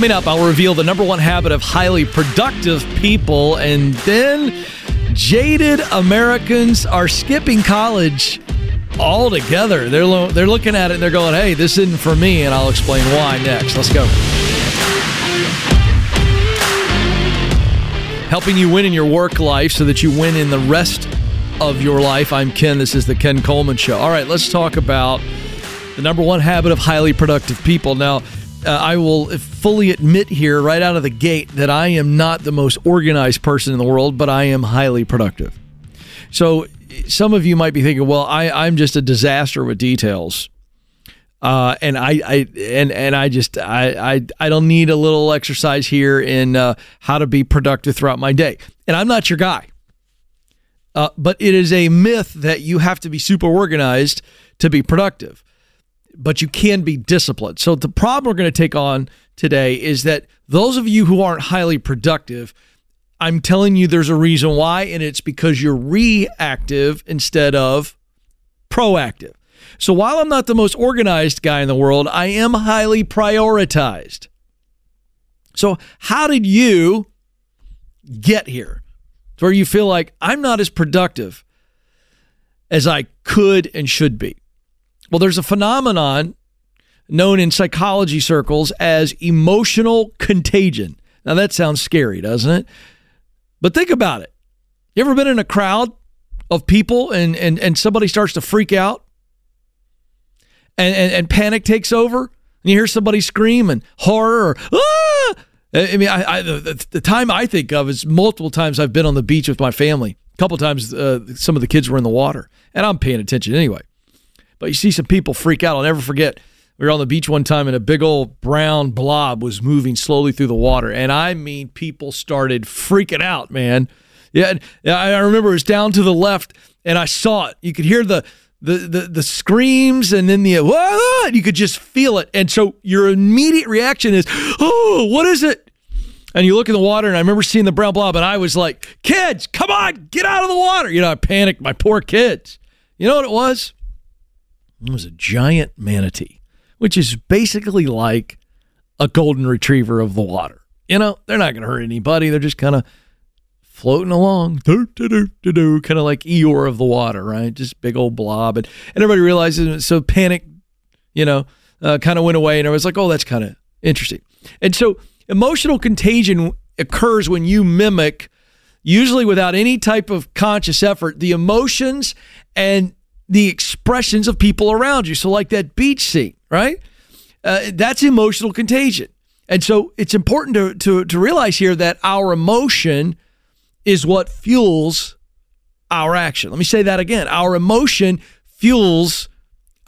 Coming up, I'll reveal the number one habit of highly productive people, and then jaded Americans are skipping college altogether. They're lo- they're looking at it and they're going, "Hey, this isn't for me," and I'll explain why next. Let's go. Helping you win in your work life so that you win in the rest of your life. I'm Ken. This is the Ken Coleman Show. All right, let's talk about the number one habit of highly productive people. Now, uh, I will fully admit here, right out of the gate, that I am not the most organized person in the world, but I am highly productive. So, some of you might be thinking, well, I, I'm just a disaster with details. Uh, and I, I and and I just I, I I don't need a little exercise here in uh, how to be productive throughout my day. And I'm not your guy. Uh, but it is a myth that you have to be super organized to be productive but you can be disciplined. So the problem we're going to take on today is that those of you who aren't highly productive, I'm telling you there's a reason why, and it's because you're reactive instead of proactive. So while I'm not the most organized guy in the world, I am highly prioritized. So, how did you get here to where you feel like I'm not as productive as I could and should be? Well, there's a phenomenon known in psychology circles as emotional contagion. Now, that sounds scary, doesn't it? But think about it. You ever been in a crowd of people and, and, and somebody starts to freak out and, and, and panic takes over? And you hear somebody scream and horror or, ah! I mean, I, I the, the, time I think of is multiple times I've been on the beach with my family. A couple times, uh, some of the kids were in the water, and I'm paying attention anyway. But you see some people freak out. I'll never forget. We were on the beach one time and a big old brown blob was moving slowly through the water. And I mean, people started freaking out, man. Yeah, I remember it was down to the left and I saw it. You could hear the the the, the screams and then the you could just feel it. And so your immediate reaction is, "Oh, what is it?" And you look in the water, and I remember seeing the brown blob, and I was like, "Kids, come on, get out of the water!" You know, I panicked. My poor kids. You know what it was? It was a giant manatee, which is basically like a golden retriever of the water. You know, they're not going to hurt anybody. They're just kind of floating along, kind of like Eeyore of the water, right? Just big old blob. And, and everybody realizes. So panic, you know, uh, kind of went away. And I was like, oh, that's kind of interesting. And so emotional contagion occurs when you mimic, usually without any type of conscious effort, the emotions and the expressions of people around you. So, like that beach scene, right? Uh, that's emotional contagion. And so it's important to, to, to realize here that our emotion is what fuels our action. Let me say that again. Our emotion fuels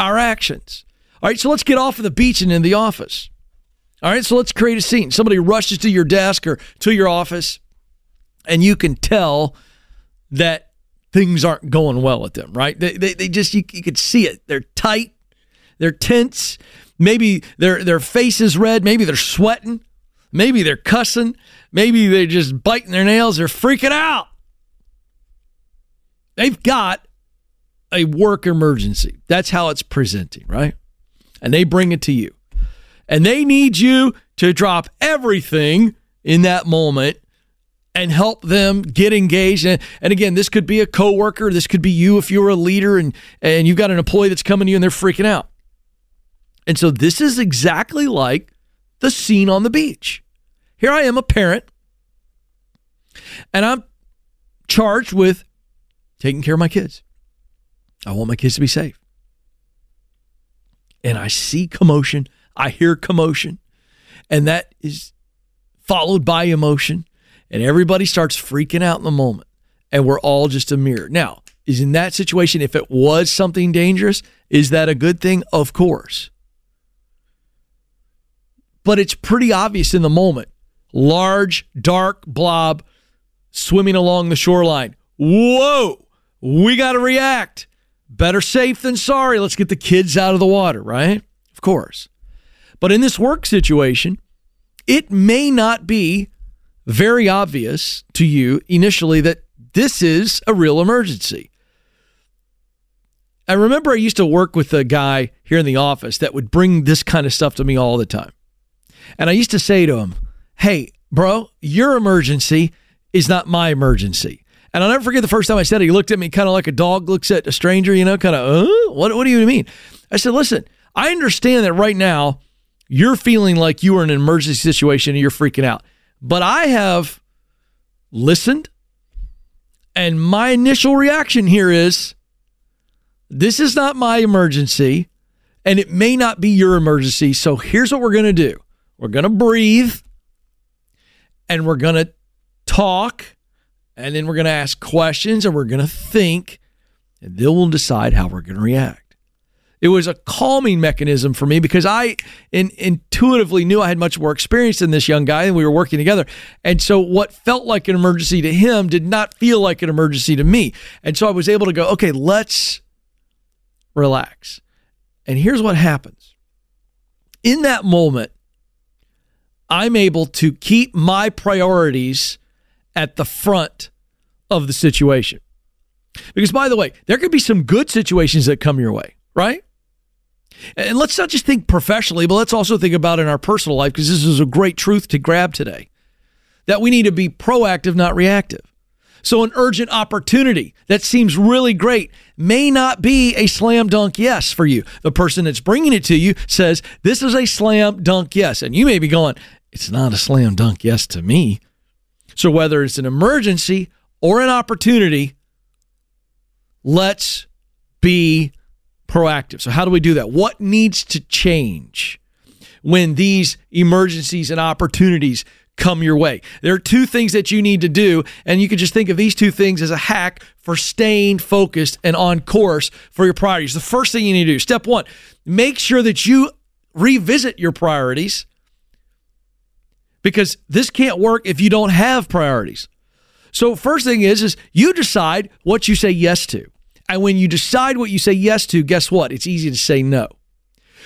our actions. All right, so let's get off of the beach and in the office. All right, so let's create a scene. Somebody rushes to your desk or to your office, and you can tell that things aren't going well with them, right? They, they, they just, you, you could see it. They're tight, they're tense. Maybe their, their face is red. Maybe they're sweating. Maybe they're cussing. Maybe they're just biting their nails. They're freaking out. They've got a work emergency. That's how it's presenting, right? And they bring it to you. And they need you to drop everything in that moment and help them get engaged. And, and again, this could be a coworker, this could be you if you're a leader and and you've got an employee that's coming to you and they're freaking out. And so this is exactly like the scene on the beach. Here I am, a parent, and I'm charged with taking care of my kids. I want my kids to be safe. And I see commotion, I hear commotion, and that is followed by emotion and everybody starts freaking out in the moment and we're all just a mirror. Now, is in that situation, if it was something dangerous, is that a good thing? Of course. But it's pretty obvious in the moment. Large, dark blob swimming along the shoreline. Whoa, we got to react. Better safe than sorry. Let's get the kids out of the water, right? Of course. But in this work situation, it may not be very obvious to you initially that this is a real emergency. I remember I used to work with a guy here in the office that would bring this kind of stuff to me all the time. And I used to say to him, Hey, bro, your emergency is not my emergency. And I'll never forget the first time I said it. He looked at me kind of like a dog looks at a stranger, you know, kind of, uh, what, what do you mean? I said, Listen, I understand that right now you're feeling like you are in an emergency situation and you're freaking out. But I have listened, and my initial reaction here is this is not my emergency, and it may not be your emergency. So here's what we're going to do we're going to breathe, and we're going to talk, and then we're going to ask questions, and we're going to think, and then we'll decide how we're going to react. It was a calming mechanism for me because I in, intuitively knew I had much more experience than this young guy and we were working together. And so what felt like an emergency to him did not feel like an emergency to me. And so I was able to go, okay, let's relax. And here's what happens. In that moment, I'm able to keep my priorities at the front of the situation. Because, by the way, there could be some good situations that come your way, right? And let's not just think professionally, but let's also think about in our personal life because this is a great truth to grab today that we need to be proactive, not reactive. So, an urgent opportunity that seems really great may not be a slam dunk yes for you. The person that's bringing it to you says, This is a slam dunk yes. And you may be going, It's not a slam dunk yes to me. So, whether it's an emergency or an opportunity, let's be proactive. So, how do we do that? What needs to change when these emergencies and opportunities come your way? There are two things that you need to do, and you can just think of these two things as a hack for staying focused and on course for your priorities. The first thing you need to do, step one, make sure that you revisit your priorities because this can't work if you don't have priorities. So first thing is is you decide what you say yes to. And when you decide what you say yes to, guess what? It's easy to say no.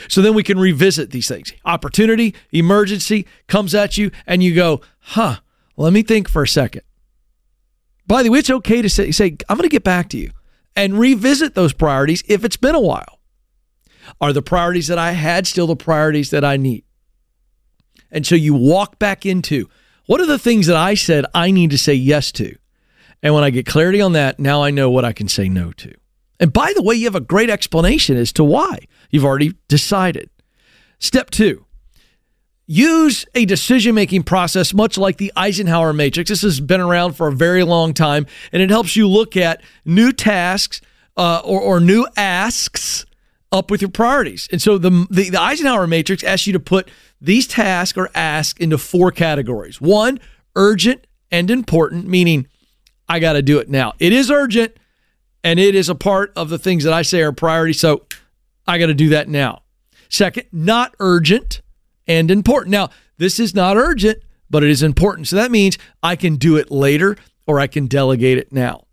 So then we can revisit these things. Opportunity, emergency comes at you, and you go, huh, let me think for a second. By the way, it's okay to say, say I'm going to get back to you and revisit those priorities if it's been a while. Are the priorities that I had still the priorities that I need? And so you walk back into what are the things that I said I need to say yes to? And when I get clarity on that, now I know what I can say no to. And by the way, you have a great explanation as to why. You've already decided. Step two, use a decision making process much like the Eisenhower matrix. This has been around for a very long time, and it helps you look at new tasks uh, or, or new asks up with your priorities. And so the, the, the Eisenhower matrix asks you to put these tasks or asks into four categories. One, urgent and important, meaning I got to do it now. It is urgent and it is a part of the things that I say are priority. So I got to do that now. Second, not urgent and important. Now, this is not urgent, but it is important. So that means I can do it later or I can delegate it now.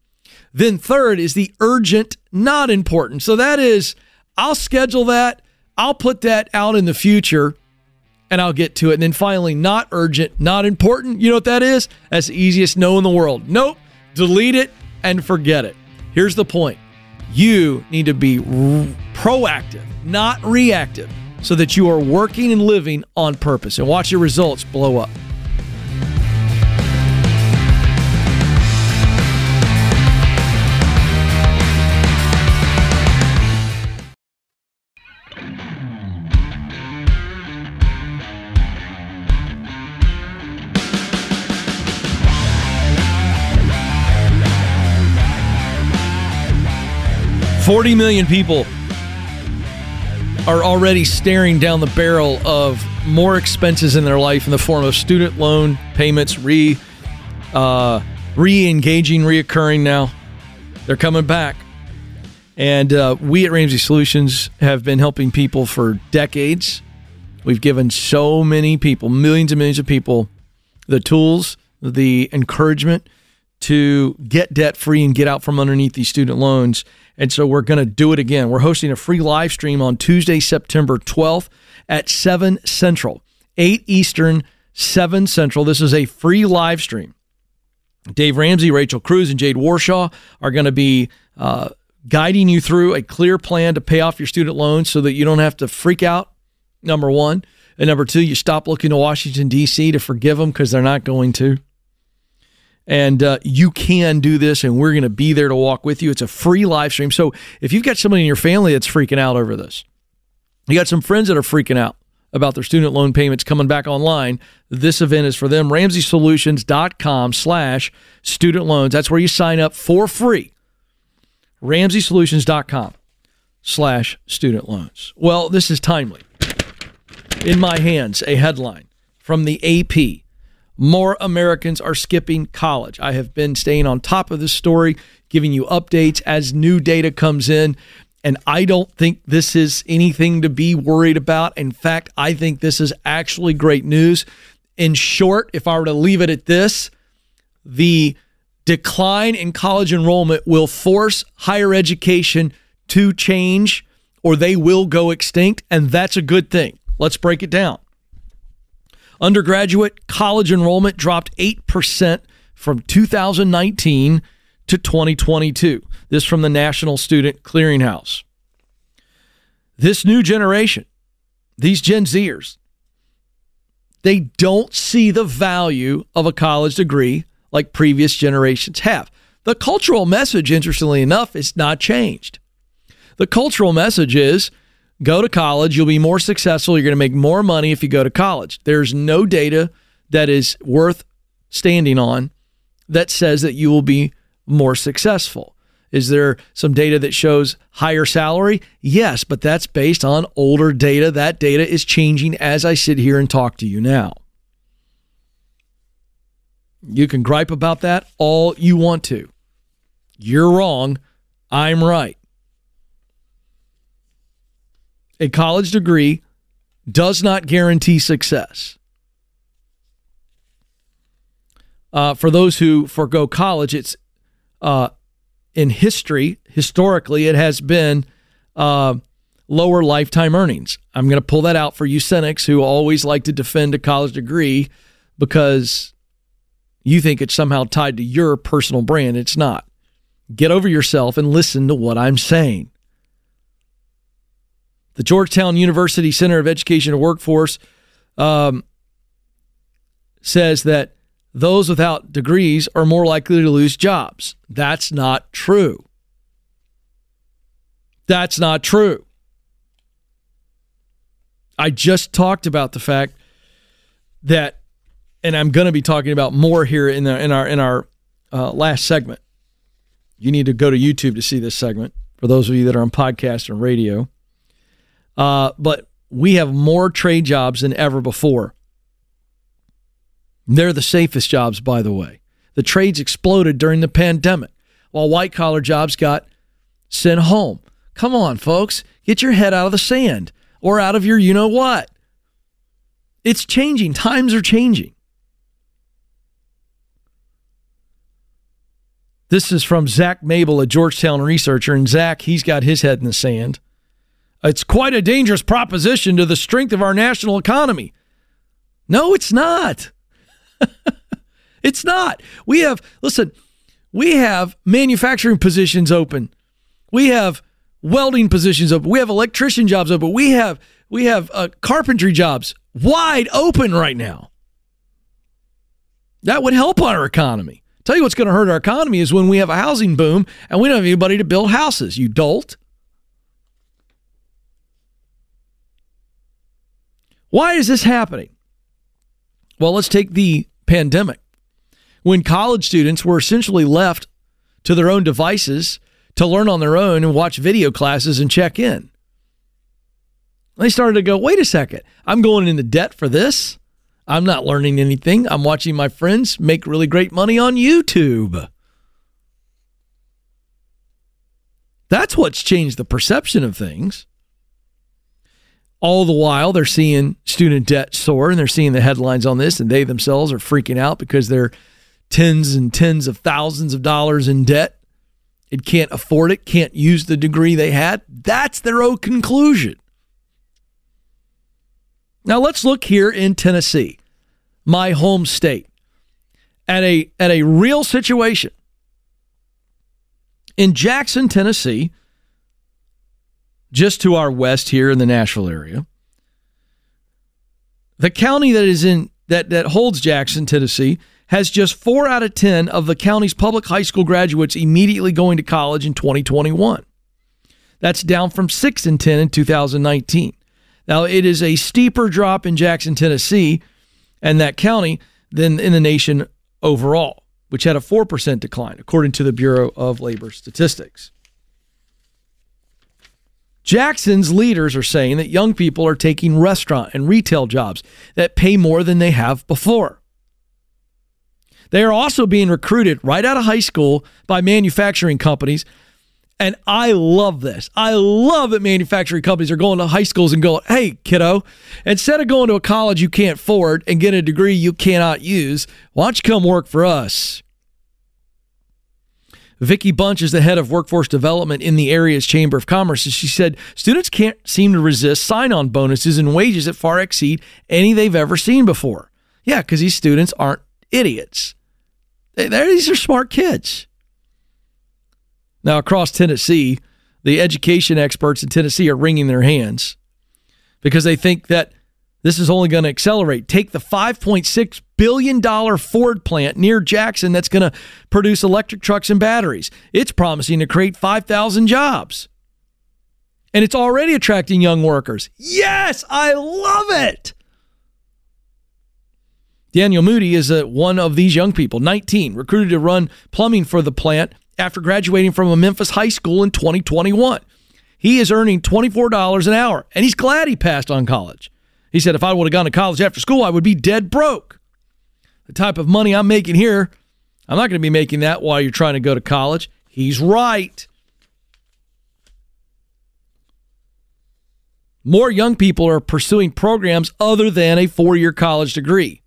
Then, third is the urgent, not important. So that is, I'll schedule that, I'll put that out in the future and I'll get to it. And then finally, not urgent, not important. You know what that is? That's the easiest no in the world. Nope delete it, and forget it. Here's the point you need to be proactive, not reactive, so that you are working and living on purpose and watch your results blow up. 40 million people are already staring down the barrel of more expenses in their life in the form of student loan payments, re uh, re-engaging, reoccurring now. They're coming back. And uh, we at Ramsey Solutions have been helping people for decades. We've given so many people, millions and millions of people, the tools, the encouragement to get debt free and get out from underneath these student loans. And so we're going to do it again. We're hosting a free live stream on Tuesday, September 12th at 7 Central, 8 Eastern, 7 Central. This is a free live stream. Dave Ramsey, Rachel Cruz, and Jade Warshaw are going to be uh, guiding you through a clear plan to pay off your student loans so that you don't have to freak out number one. And number two, you stop looking to Washington, D.C. to forgive them because they're not going to. And uh, you can do this, and we're going to be there to walk with you. It's a free live stream. So if you've got somebody in your family that's freaking out over this, you got some friends that are freaking out about their student loan payments coming back online, this event is for them. RamseySolutions.com slash student loans. That's where you sign up for free. RamseySolutions.com slash student loans. Well, this is timely. In my hands, a headline from the AP more Americans are skipping college. I have been staying on top of this story, giving you updates as new data comes in. And I don't think this is anything to be worried about. In fact, I think this is actually great news. In short, if I were to leave it at this, the decline in college enrollment will force higher education to change or they will go extinct. And that's a good thing. Let's break it down. Undergraduate college enrollment dropped 8% from 2019 to 2022. This from the National Student Clearinghouse. This new generation, these Gen Zers, they don't see the value of a college degree like previous generations have. The cultural message, interestingly enough, is not changed. The cultural message is Go to college. You'll be more successful. You're going to make more money if you go to college. There's no data that is worth standing on that says that you will be more successful. Is there some data that shows higher salary? Yes, but that's based on older data. That data is changing as I sit here and talk to you now. You can gripe about that all you want to. You're wrong. I'm right a college degree does not guarantee success. Uh, for those who forego college, it's uh, in history, historically, it has been uh, lower lifetime earnings. I'm going to pull that out for you cynics who always like to defend a college degree because you think it's somehow tied to your personal brand. It's not. Get over yourself and listen to what I'm saying. The Georgetown University Center of Education and Workforce um, says that those without degrees are more likely to lose jobs. That's not true. That's not true. I just talked about the fact that, and I'm going to be talking about more here in the in our in our uh, last segment. You need to go to YouTube to see this segment for those of you that are on podcast and radio. Uh, but we have more trade jobs than ever before. They're the safest jobs, by the way. The trades exploded during the pandemic while white collar jobs got sent home. Come on, folks, get your head out of the sand or out of your you know what. It's changing. Times are changing. This is from Zack Mabel, a Georgetown researcher. And Zach, he's got his head in the sand. It's quite a dangerous proposition to the strength of our national economy. No, it's not. it's not. We have, listen, we have manufacturing positions open. We have welding positions open. We have electrician jobs open. We have we have uh, carpentry jobs wide open right now. That would help our economy. Tell you what's going to hurt our economy is when we have a housing boom and we don't have anybody to build houses. You dolt. Why is this happening? Well, let's take the pandemic. When college students were essentially left to their own devices to learn on their own and watch video classes and check in. They started to go, wait a second, I'm going into debt for this. I'm not learning anything. I'm watching my friends make really great money on YouTube. That's what's changed the perception of things. All the while, they're seeing student debt soar and they're seeing the headlines on this, and they themselves are freaking out because they're tens and tens of thousands of dollars in debt. It can't afford it, can't use the degree they had. That's their own conclusion. Now let's look here in Tennessee, my home state, at a at a real situation. In Jackson, Tennessee, just to our west here in the Nashville area, The county that is in that that holds Jackson, Tennessee, has just 4 out of 10 of the county's public high school graduates immediately going to college in 2021. That's down from 6 in 10 in 2019. Now, it is a steeper drop in Jackson, Tennessee, and that county than in the nation overall, which had a 4% decline, according to the Bureau of Labor Statistics. Jackson's leaders are saying that young people are taking restaurant and retail jobs that pay more than they have before. They are also being recruited right out of high school by manufacturing companies. And I love this. I love that manufacturing companies are going to high schools and going, hey, kiddo, instead of going to a college you can't afford and get a degree you cannot use, why don't you come work for us? Vicki Bunch is the head of workforce development in the area's Chamber of Commerce. And she said students can't seem to resist sign on bonuses and wages that far exceed any they've ever seen before. Yeah, because these students aren't idiots. They, these are smart kids. Now, across Tennessee, the education experts in Tennessee are wringing their hands because they think that this is only going to accelerate. Take the $5.6 billion Ford plant near Jackson that's going to produce electric trucks and batteries. It's promising to create 5,000 jobs. And it's already attracting young workers. Yes, I love it. Daniel Moody is a, one of these young people, 19, recruited to run plumbing for the plant after graduating from a Memphis high school in 2021. He is earning $24 an hour, and he's glad he passed on college. He said, if I would have gone to college after school, I would be dead broke. The type of money I'm making here, I'm not going to be making that while you're trying to go to college. He's right. More young people are pursuing programs other than a four year college degree.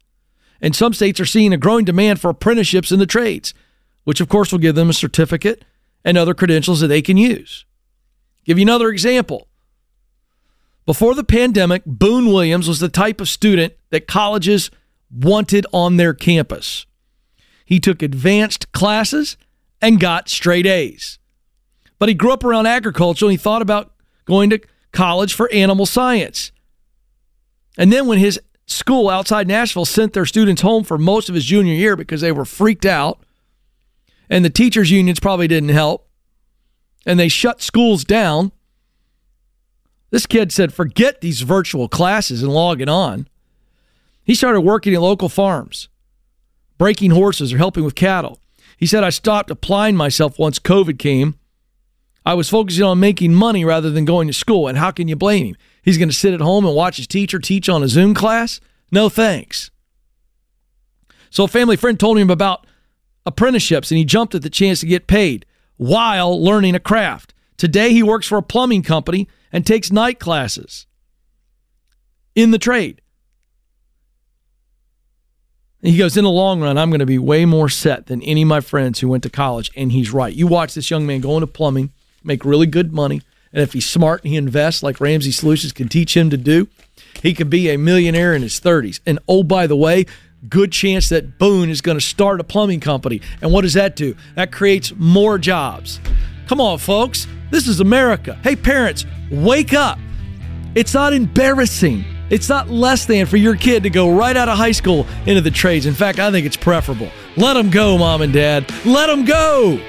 And some states are seeing a growing demand for apprenticeships in the trades, which of course will give them a certificate and other credentials that they can use. Give you another example. Before the pandemic, Boone Williams was the type of student that colleges wanted on their campus. He took advanced classes and got straight A's. But he grew up around agriculture and he thought about going to college for animal science. And then when his school outside Nashville sent their students home for most of his junior year because they were freaked out, and the teachers' unions probably didn't help, and they shut schools down, this kid said, forget these virtual classes and logging on. He started working at local farms, breaking horses or helping with cattle. He said, I stopped applying myself once COVID came. I was focusing on making money rather than going to school. And how can you blame him? He's going to sit at home and watch his teacher teach on a Zoom class? No thanks. So a family friend told him about apprenticeships and he jumped at the chance to get paid while learning a craft. Today he works for a plumbing company and takes night classes in the trade. he goes, in the long run, I'm going to be way more set than any of my friends who went to college. And he's right. You watch this young man go into plumbing, make really good money. And if he's smart and he invests like Ramsey Solutions can teach him to do, he could be a millionaire in his 30s. And oh, by the way, good chance that Boone is going to start a plumbing company. And what does that do? That creates more jobs. Come on, folks. This is America. Hey, parents, wake up. It's not embarrassing. It's not less than for your kid to go right out of high school into the trades. In fact, I think it's preferable. Let them go, mom and dad. Let them go.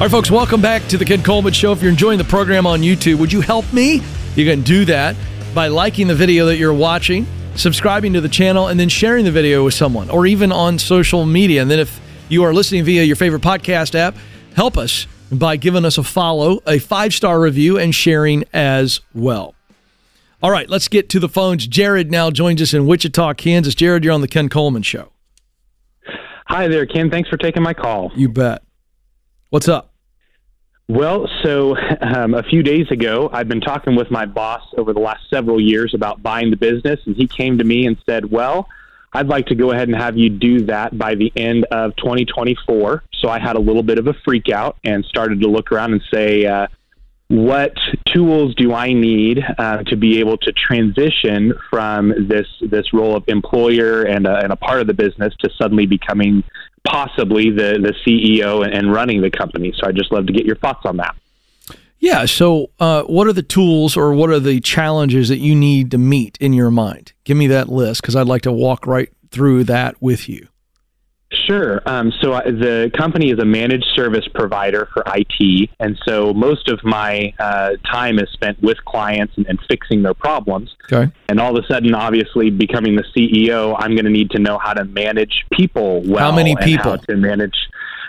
All right, folks, welcome back to the Ken Coleman Show. If you're enjoying the program on YouTube, would you help me? You can do that by liking the video that you're watching, subscribing to the channel, and then sharing the video with someone, or even on social media. And then if you are listening via your favorite podcast app, help us by giving us a follow, a five star review, and sharing as well. All right, let's get to the phones. Jared now joins us in Wichita, Kansas. Jared, you're on the Ken Coleman Show. Hi there, Ken. Thanks for taking my call. You bet. What's up? Well, so um, a few days ago, I've been talking with my boss over the last several years about buying the business, and he came to me and said, Well, I'd like to go ahead and have you do that by the end of 2024. So I had a little bit of a freak out and started to look around and say, uh, what tools do I need uh, to be able to transition from this this role of employer and and a part of the business to suddenly becoming possibly the the CEO and, running the company? So I'd just love to get your thoughts on that. Yeah. So, uh, what are the tools or what are the challenges that you need to meet in your mind? Give me that list because I'd like to walk right through that with you. Sure. Um, so uh, the company is a managed service provider for IT, and so most of my uh, time is spent with clients and, and, fixing their problems. Okay. And all of a sudden, obviously, becoming the CEO, I'm going to need to know how to manage people well. How many people? to manage.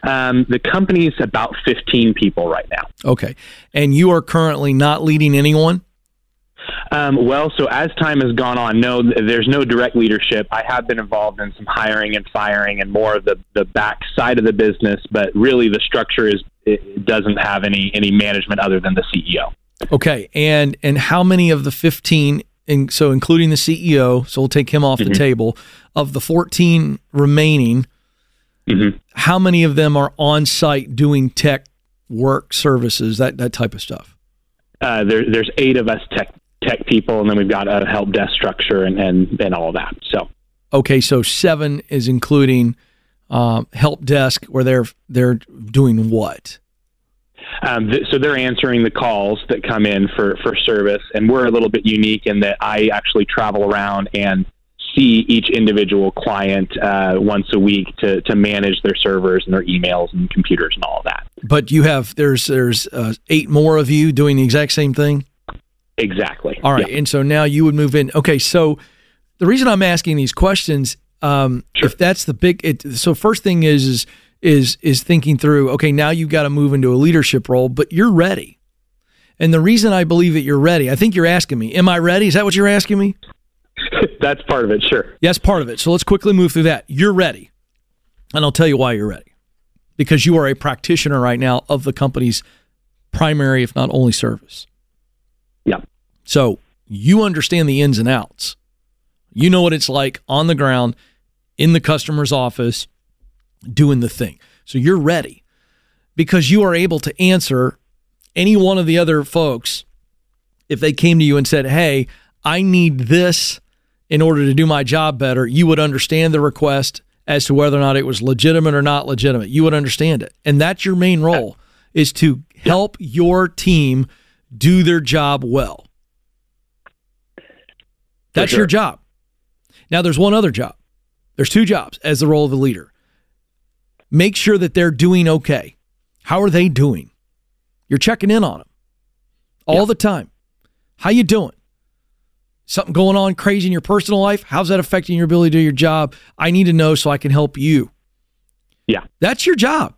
Um, the company is about 15 people right now. Okay. And you are currently not leading anyone? Um, well, so as time has gone on, no, there's no direct leadership. I have been involved in some hiring and firing and more of the, the back side of the business, but really the structure is it doesn't have any any management other than the CEO. Okay, and and how many of the 15 and so including the CEO, so we'll take him off mm-hmm. the table, of the 14 remaining, mm-hmm. how many of them are on site doing tech work services, that that type of stuff? Uh, there, there's eight of us tech tech people, and then we've got a help desk structure and and, and all that. So okay, so seven is including uh, help desk where they're they're doing what? Um, th- so they're answering the calls that come in for for service, and we're a little bit unique in that I actually travel around and see each individual client uh, once a week to to manage their servers and their emails and computers and all of that. But you have there's there's uh, eight more of you doing the exact same thing. Exactly. All right. And so now you would move in. Okay. So the reason I'm asking these questions, um, sure. if that's the big, it, so first thing is, is, is, is thinking through, okay, now you've got to move into a leadership role, but you're ready. And the reason I believe that you're ready, I think you're asking me, am I ready? Is that what you're asking me? that's part of it. Sure. Yes, part of it. So let's quickly move through that. You're ready. And I'll tell you why you're ready. Because you are a practitioner right now of the company's primary, if not only service. Yeah. So you understand the ins and outs. You know what it's like on the ground in the customer's office doing the thing. So you're ready because you are able to answer any one of the other folks if they came to you and said, Hey, I need this in order to do my job better. You would understand the request as to whether or not it was legitimate or not legitimate. You would understand it. And that's your main role is to help your team do their job well. That's sure. your job. Now, there's one other job. There's two jobs as the role of the leader. Make sure that they're doing okay. How are they doing? You're checking in on them all the time. How you doing? Something going on crazy in your personal life? How's that affecting your ability to do your job? I need to know so I can help you. Yeah. That's your job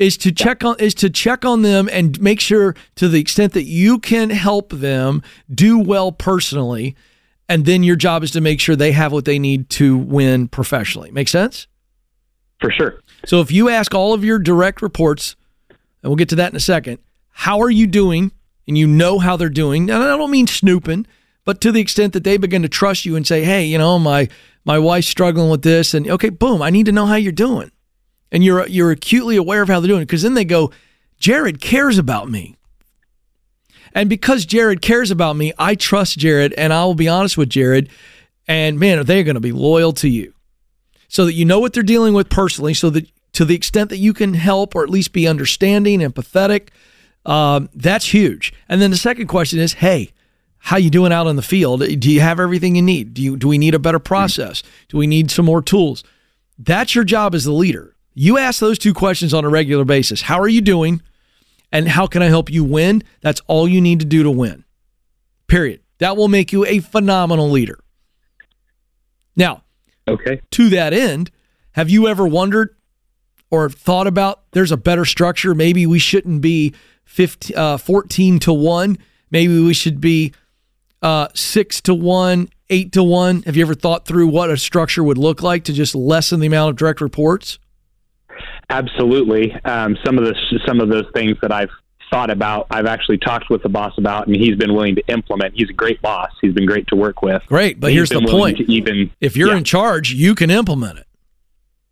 is to check on is to check on them and make sure to the extent that you can help them do well personally and then your job is to make sure they have what they need to win professionally. Make sense? For sure. So if you ask all of your direct reports, and we'll get to that in a second, how are you doing? And you know how they're doing. And I don't mean snooping, but to the extent that they begin to trust you and say, "Hey, you know, my my wife's struggling with this," and okay, boom, I need to know how you're doing and you're you're acutely aware of how they're doing because then they go, Jared cares about me. And because Jared cares about me, I trust Jared and I will be honest with Jared. And man, they're going to be loyal to you so that you know what they're dealing with personally, so that to the extent that you can help or at least be understanding, and empathetic, um, that's huge. And then the second question is, hey, how you doing out in the field? Do you have everything you need? Do you do we need a better process? Do we need some more tools? That's your job as the leader. You ask those two questions on a regular basis. How are you doing? And how can I help you win? That's all you need to do to win. Period. That will make you a phenomenal leader. Now, okay. To that end, have you ever wondered or thought about there's a better structure? Maybe we shouldn't be 15, uh, 14 to 1. Maybe we should be uh, 6 to 1, 8 to 1. Have you ever thought through what a structure would look like to just lessen the amount of direct reports? Absolutely. Um, some of the some of those things that I've thought about, I've actually talked with the boss about, and he's been willing to implement. He's a great boss. He's been great to work with. Great, but he's here's the point: even if you're yeah. in charge, you can implement it.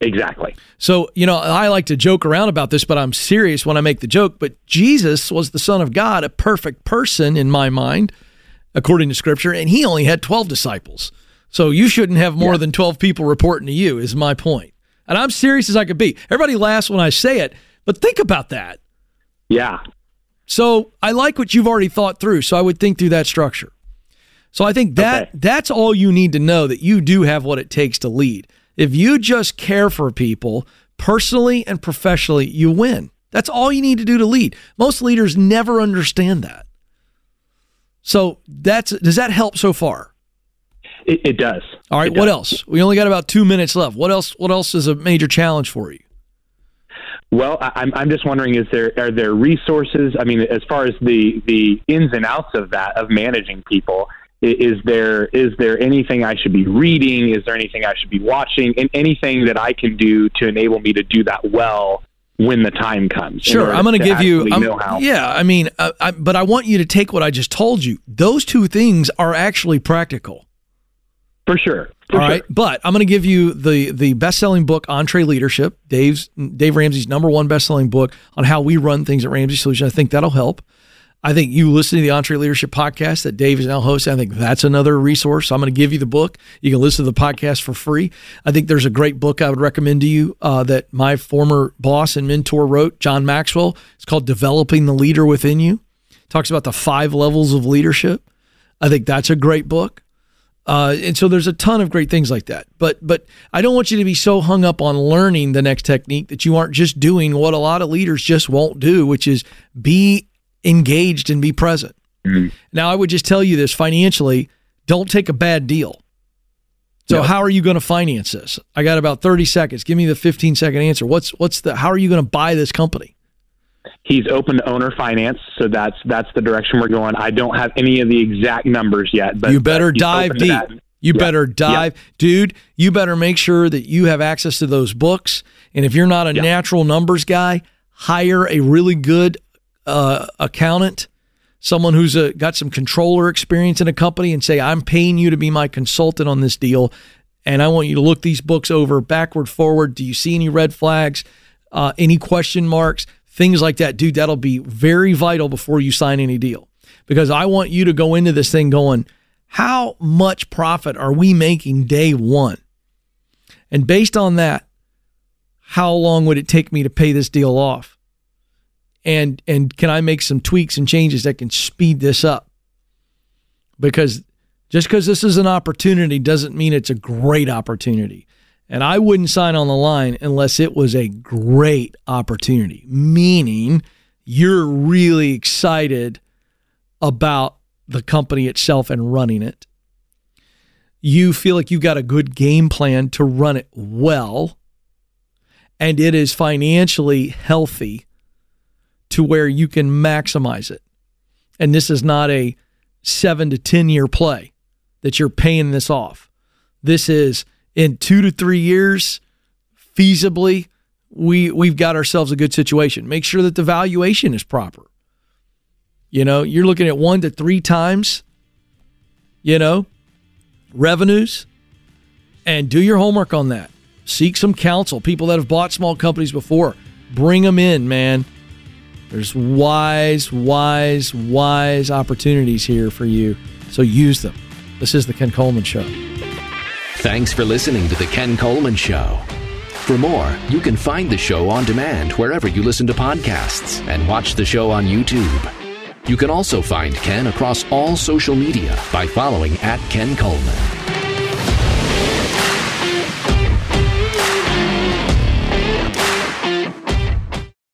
Exactly. So, you know, I like to joke around about this, but I'm serious when I make the joke. But Jesus was the Son of God, a perfect person in my mind, according to Scripture, and he only had 12 disciples. So you shouldn't have more yeah. than 12 people reporting to you, is my point. And I'm serious as I could be. Everybody laughs when I say it, but think about that. Yeah. So I like what you've already thought through. So I would think through that structure. So I think that okay. that's all you need to know that you do have what it takes to lead. If you just care for people personally and professionally, you win. That's all you need to do to lead. Most leaders never understand that. So that's does that help so far? It, it does. All right. It what does. else? We only got about two minutes left. What else? What else is a major challenge for you? Well, I'm I'm just wondering is there are there resources? I mean, as far as the the ins and outs of that of managing people, is there is there anything I should be reading? Is there anything I should be watching? And anything that I can do to enable me to do that well when the time comes. Sure, I'm going to give you. yeah, I mean, uh, I, but I want you to take what I just told you. Those two things are actually practical. For sure. For All right, sure. but I'm going to give you the the best selling book, EntreLeadership, Dave's Dave Ramsey's number one best selling book on how we run things at Ramsey Solution. I think that'll help. I think you listen to the EntreLeadership podcast that Dave is now hosting. I think that's another resource. I'm going to give you the book. You can listen to the podcast for free. I think there's a great book I would recommend to you uh, that my former boss and mentor wrote, John Maxwell. It's called Developing the Leader Within You. It talks about the five levels of leadership. I think that's a great book. Uh, and so there's a ton of great things like that. But but I don't want you to be so hung up on learning the next technique that you aren't just doing what a lot of leaders just won't do, which is be engaged and be present. Mm-hmm. Now, I would just tell you this financially don't take a bad deal. So, how are you going to finance this? I got about 30 seconds. Give me the 15 second answer. What's what's the how are you going to buy this company? He's open to owner finance, so that's that's the direction we're going. I don't have any of the exact numbers yet, but you better dive deep. You yeah. better dive, yeah. dude. You better make sure that you have access to those books. And if you're not a yeah. natural numbers guy, hire a really good uh, accountant, someone who's a, got some controller experience in a company, and say, I'm paying you to be my consultant on this deal. And I want you to look these books over backward, forward. Do you see any red flags, uh, any question marks, things like that? Dude, that'll be very vital before you sign any deal. Because I want you to go into this thing going, how much profit are we making day one? And based on that, how long would it take me to pay this deal off? and and can I make some tweaks and changes that can speed this up? Because just because this is an opportunity doesn't mean it's a great opportunity. And I wouldn't sign on the line unless it was a great opportunity, meaning you're really excited about the company itself and running it. You feel like you've got a good game plan to run it well, and it is financially healthy to where you can maximize it. And this is not a seven to 10 year play that you're paying this off. This is in two to three years, feasibly, we, we've got ourselves a good situation. Make sure that the valuation is proper. You know, you're looking at one to three times, you know, revenues, and do your homework on that. Seek some counsel. People that have bought small companies before, bring them in, man. There's wise, wise, wise opportunities here for you. So use them. This is The Ken Coleman Show. Thanks for listening to The Ken Coleman Show. For more, you can find the show on demand wherever you listen to podcasts and watch the show on YouTube. You can also find Ken across all social media by following at Ken Coleman.